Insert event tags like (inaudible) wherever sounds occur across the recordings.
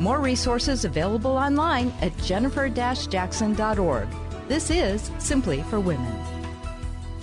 More resources available online at jennifer-jackson.org. This is Simply for Women.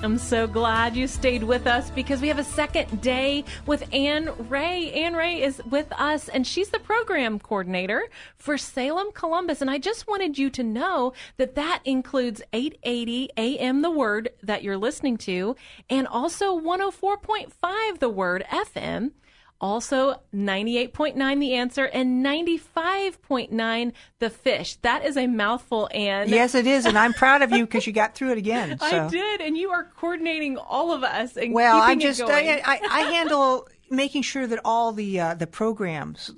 I'm so glad you stayed with us because we have a second day with Anne Rea. Anne Rea is with us and she's the program coordinator for Salem Columbus. And I just wanted you to know that that includes 880 AM The Word that you're listening to and also 104.5 The Word FM. Also, 98.9 the answer and 95.9 the fish. That is a mouthful, Anne. Yes, it is, and I'm proud of you because you got through it again. (laughs) So. I did, and you are coordinating all of us. And well, I just I, I, I, handle making sure that all the uh, the programs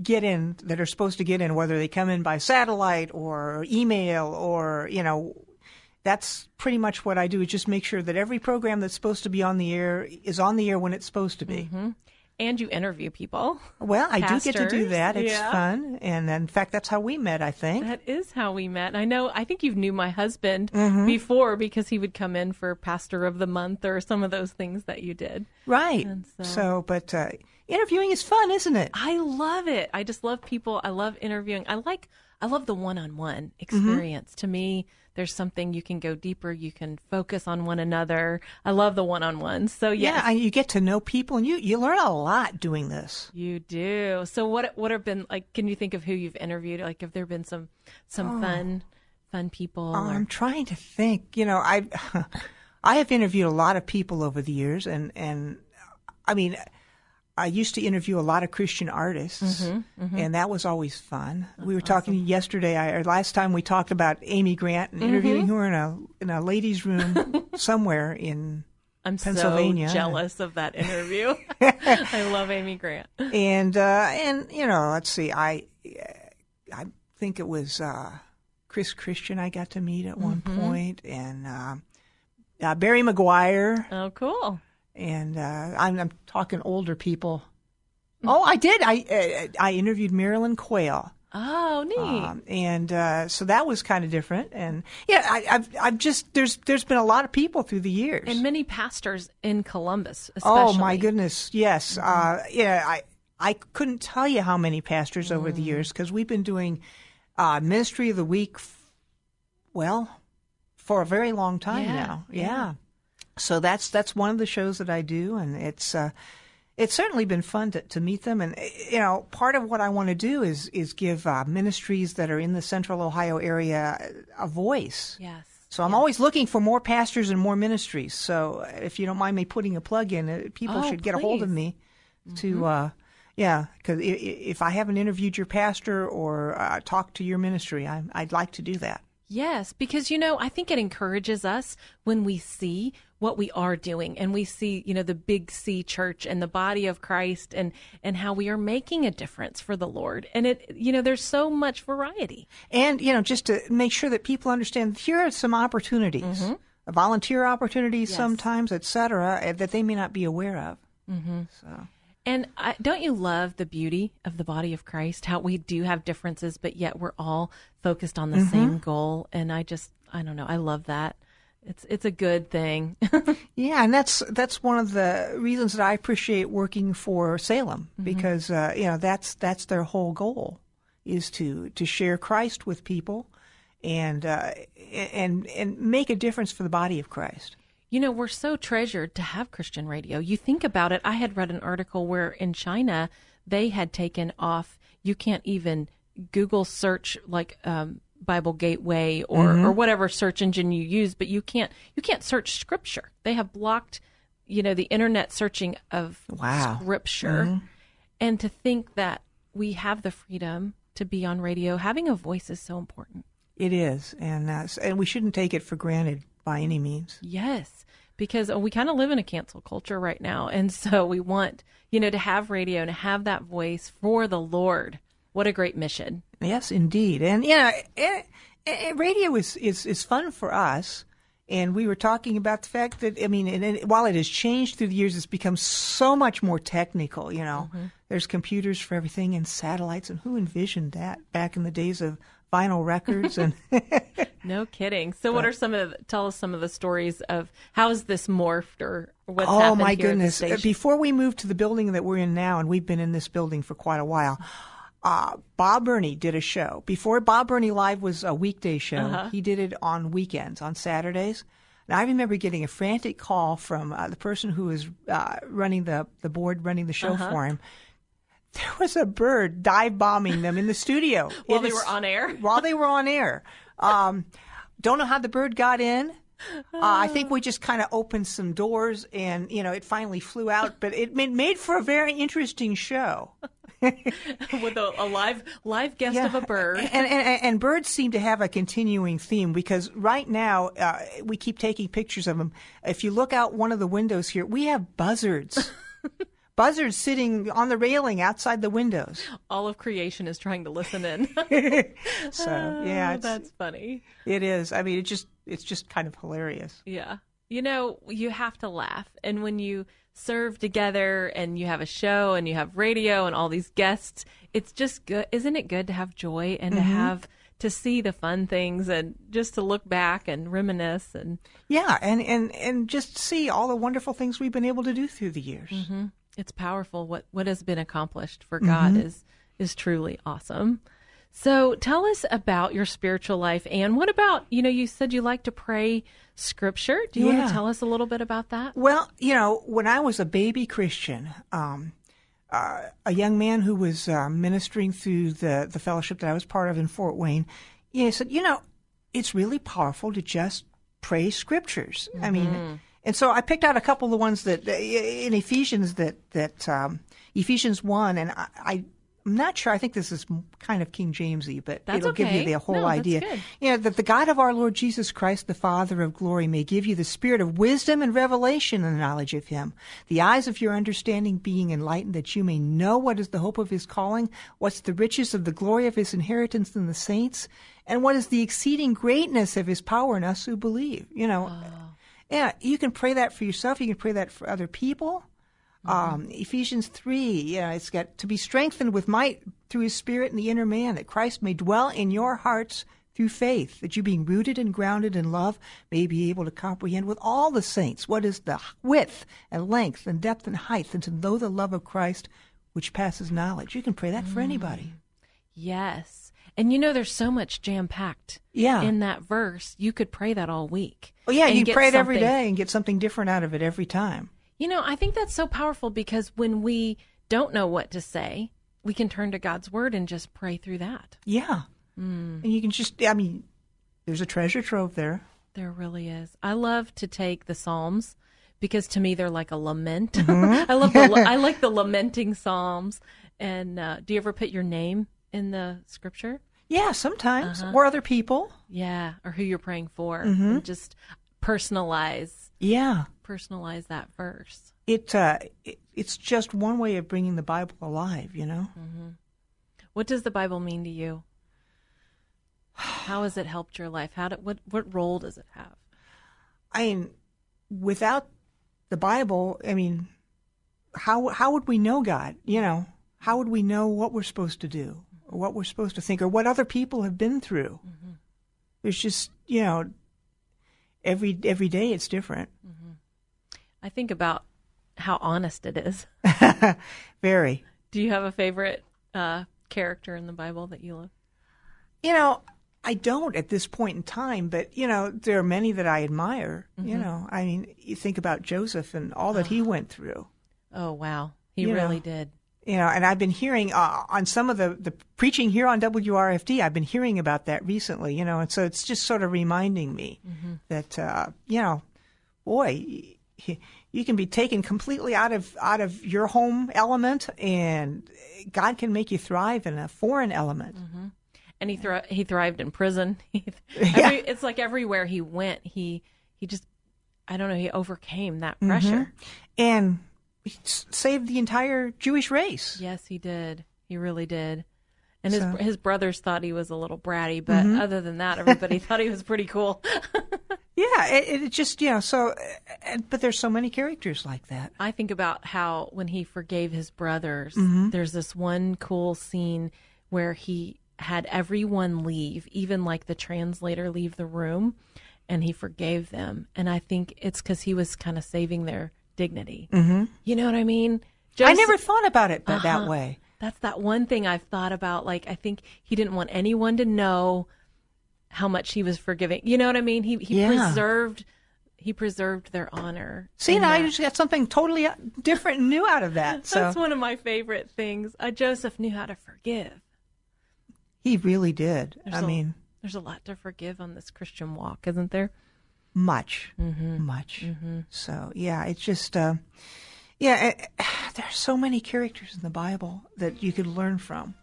get in that are supposed to get in, whether they come in by satellite or email or you know that's pretty much what I do is just make sure that every program that's supposed to be on the air is on the air when it's supposed to be. Mm-hmm and you interview people. Well, I Pastors. do get to do that. It's yeah. fun, and in fact, that's how we met. I think that is how we met. I know. I think you knew my husband mm-hmm. before because he would come in for Pastor of the Month or some of those things that you did. Right. So, so, but uh, interviewing is fun, isn't it? I love it. I just love people. I love interviewing. I like. I love the one-on-one experience. Mm-hmm. To me, there's something you can go deeper. You can focus on one another. I love the one-on-ones. So yes. yeah, you get to know people, and you you learn a lot doing this. You do. So what what have been like? Can you think of who you've interviewed? Like, have there been some some oh. fun fun people? Oh, I'm trying to think. You know, I (laughs) I have interviewed a lot of people over the years, and and I mean I used to interview a lot of Christian artists, mm-hmm, mm-hmm. and that was always fun. We were awesome. talking yesterday, I, or last time we talked about Amy Grant and mm-hmm. interviewing her in a in a ladies' room (laughs) somewhere in I'm Pennsylvania. so jealous of that interview. (laughs) I love Amy Grant. And uh, and you know, let's see, I I think it was uh, Chris Christian I got to meet at one Mm-hmm. point, and uh, uh, Barry McGuire. Oh, cool and uh, I'm, I'm, talking older people. Oh, I did. I uh, I interviewed Marilyn Quayle. Oh, neat. Um, and uh, so that was kind of different. And yeah, I, have I've just there's there's been a lot of people through the years, and many pastors in Columbus. Especially. Oh my goodness, yes. Mm-hmm. Uh, yeah, I I couldn't tell you how many pastors mm. over the years because we've been doing uh, ministry of the week. F- well, for a very long time yeah, now. yeah. yeah so that's that's one of the shows that I do, and it's uh, it's certainly been fun to, to meet them. And you know, part of what I want to do is is give uh, ministries that are in the Central Ohio area a voice. Yes. So I'm yes. always looking for more pastors and more ministries. So if you don't mind me putting a plug in, uh, people oh, should get please. a hold of me to. Mm-hmm. Uh, yeah, because if I haven't interviewed your pastor or uh, talked to your ministry, I, I'd like to do that. Yes, because you know, I think it encourages us when we see what we are doing and we see, you know, the big C church and the body of Christ and and how we are making a difference for the Lord. And it you know, there's so much variety. And, you know, just to make sure that people understand here are some opportunities. Mm-hmm. Volunteer opportunities Yes. sometimes, et cetera, eh, that they may not be aware of. Mm-hmm. So And I, don't you love the beauty of the body of Christ? How we do have differences, but yet we're all focused on the Mm-hmm. same goal. And I just, I don't know, I love that. It's it's a good thing. (laughs) Yeah, and that's that's one of the reasons that I appreciate working for Salem Mm-hmm. because uh, you know that's that's their whole goal is to to share Christ with people and uh, and and make a difference for the body of Christ. You know, we're so treasured to have Christian radio. You think about it. I had read an article where in China they had taken off. You can't even Google search like um, Bible Gateway or or whatever search engine you use, but you can't you can't search Scripture. They have blocked, you know, the internet searching of Wow. Scripture. And to think that we have the freedom to be on radio, having a voice is so important. It is, and uh, and we shouldn't take it for granted by any means. Yes, because we kind of live in a cancel culture right now. And so we want, you know, to have radio and have that voice for the Lord. What a great mission. Yes, indeed. And, you know, it, it, radio is, is, is fun for us. And we were talking about the fact that, I mean, and, and while it has changed through the years, it's become so much more technical. You know, mm-hmm. there's computers for everything and satellites. And who envisioned that back in the days of vinyl records and (laughs) no kidding so what are some of the, tell us some of the stories of how has this morphed or what's oh happened my here goodness before we moved to the building that we're in now and we've been in this building for quite a while uh, Bob Burney did a show before Bob Burney Live was a weekday show. Uh-huh. He did it on weekends, on Saturdays. And I remember getting a frantic call from uh, the person who was uh, running the the board, running the show uh-huh. for him, (laughs) there was a bird dive bombing them in the studio (laughs) while they were on air. (laughs) while they were on air. Um, don't know how the bird got in. (sighs) Uh, I think we just kind of opened some doors, and you know, it finally flew out. But it made, made for a very interesting show. (laughs) with a, a, live live guest yeah. of a bird. And, and, and birds seem to have a continuing theme because right now uh, we keep taking pictures of them. If you look out one of the windows here, we have buzzards (laughs) buzzards sitting on the railing outside the windows. All of creation is trying to listen in. (laughs) so yeah, oh, that's funny. It is. I mean, it just it's just kind of hilarious. Yeah, you know, you have to laugh, and when you serve together and you have a show and you have radio and all these guests, it's just good. Isn't it good to have joy and mm-hmm. to have to see the fun things and just to look back and reminisce and yeah and and and just see all the wonderful things we've been able to do through the years mm-hmm. It's powerful what what has been accomplished for God mm-hmm. is is truly awesome. So tell us about your spiritual life and what about, you know, you said you like to pray scripture. Do you yeah. want to tell us a little bit about that? Well, you know, when I was a baby Christian, um, uh, a young man who was uh, ministering through the, the fellowship that I was part of in Fort Wayne, he said, you know, it's really powerful to just pray scriptures. Mm-hmm. I mean. And so I picked out a couple of the ones that in Ephesians that that um, Ephesians one, and I, I I'm not sure. I think this is kind of King Jamesy, but that's it'll okay. give you the whole no, idea. You know, that the God of our Lord Jesus Christ, the Father of glory, may give you the spirit of wisdom and revelation in the knowledge of Him, the eyes of your understanding being enlightened, that you may know what is the hope of His calling, what's the riches of the glory of His inheritance in the saints, and what is the exceeding greatness of His power in us who believe. You know. Oh yeah, you can pray that for yourself. You can pray that for other people. Mm-hmm. Um, Ephesians 3, yeah, it's got to be strengthened with might through his spirit in the inner man, that Christ may dwell in your hearts through faith, that you being rooted and grounded in love may be able to comprehend with all the saints what is the width and length and depth and height, and to know the love of Christ which passes knowledge. You can pray that for anybody. Mm. Yes. And you know, there's so much jam packed yeah. in that verse. You could pray that all week. Oh, yeah, you pray it every day and get something different out of it every time. You know, I think that's so powerful because when we don't know what to say, we can turn to God's word and just pray through that. Yeah. Mm. And you can just, I mean, there's a treasure trove there. There really is. I love to take the Psalms because to me they're like a lament. (laughs) Mm-hmm. I love the I (laughs) like the lamenting Psalms. And uh, do you ever put your name in the scripture? Yeah, sometimes. Uh-huh. Or other people. Yeah, or who you're praying for. Mm-hmm. just personalize. Yeah. Personalize that verse. It, uh, it, it's just one way of bringing the Bible alive, you know? Mm-hmm. What does the Bible mean to you? How has it helped your life? How do, what what role does it have? I mean, without the Bible, I mean, how how would we know God? You know, how would we know what we're supposed to do? or what we're supposed to think or what other people have been through. Mm-hmm. There's just, you know, every every day it's different. Mm-hmm. I think about how honest it is. (laughs) Very. Do you have a favorite uh, character in the Bible that you love? You know, I don't at this point in time, but you know, there are many that I admire. Mm-hmm. You know, I mean, you think about Joseph and all that oh. he went through. Oh wow, he you really know, did you know, and I've been hearing uh, on some of the, the preaching here on WRFD, I've been hearing about that recently, you know, and so it's just sort of reminding me mm-hmm. that, uh, you know, boy, you can be taken completely out of out of your home element, and God can make you thrive in a foreign element. Mm-hmm. And he he thrived in prison. (laughs) (laughs) every, yeah. It's like everywhere he went, he he just I don't know, he overcame that pressure. and he s- saved the entire Jewish race. Yes, he did. He really did. And his So- Mm-hmm. his brothers thought he was a little bratty, but other than that, everybody (laughs) thought he was pretty cool. Yeah, it, it just you know so, but there's so many characters like that. I think about how when he forgave his brothers, Mm-hmm. there's this one cool scene where he had everyone leave, even like the translator leave the room, and he forgave them. And I think it's because he was kind of saving their dignity. Mm-hmm. You know what I mean? I never thought about it Uh-huh. that way. That's that one thing I've thought about. Like, I think he didn't want anyone to know how much he was forgiving. You know what I mean? He he Yeah. preserved he preserved their honor. See, now I just got something totally uh, different and new out of that. (laughs) So That's one of my favorite things. Uh, Joseph knew how to forgive. he really did. There's I a- mean, there's a lot to forgive on this Christian walk, isn't there? much, Mm-hmm. much. So yeah, it's just uh, yeah. It, (sighs) there's so many characters in the Bible that you could learn from.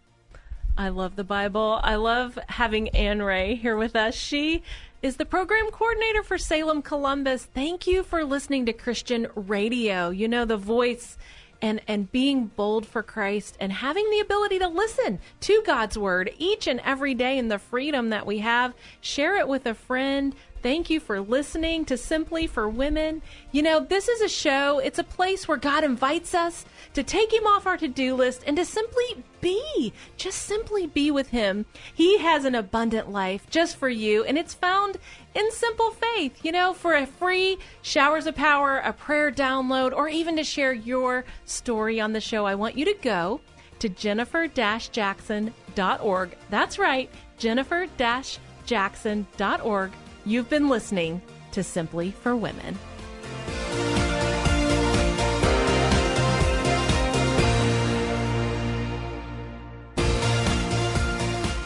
I love the Bible. I love having Anne Rea here with us. She is the program coordinator for Salem Columbus. Thank you for listening to Christian radio. You know, the voice and, and being bold for Christ and having the ability to listen to God's word each and every day and the freedom that we have. Share it with a friend. Thank you for listening to Simply for Women. You know, this is a show, it's a place where God invites us to take Him off our to do list and to simply be, just simply be with Him. He has an abundant life just for you, and it's found in simple faith. You know, for a free Showers of Power, a prayer download, or even to share your story on the show, I want you to go to jennifer-jackson.org. That's right, jennifer-jackson.org. You've been listening to Simply for Women.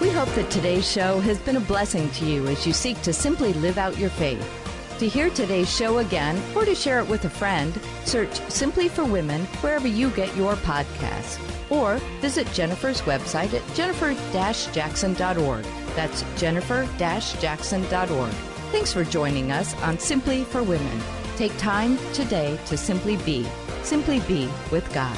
We hope that today's show has been a blessing to you as you seek to simply live out your faith. To hear today's show again or to share it with a friend, search Simply for Women wherever you get your podcasts. Or visit Jennifer's website at jennifer-jackson.org. That's jennifer-jackson.org. Thanks for joining us on Simply for Women. Take time today to simply be. Simply be with God.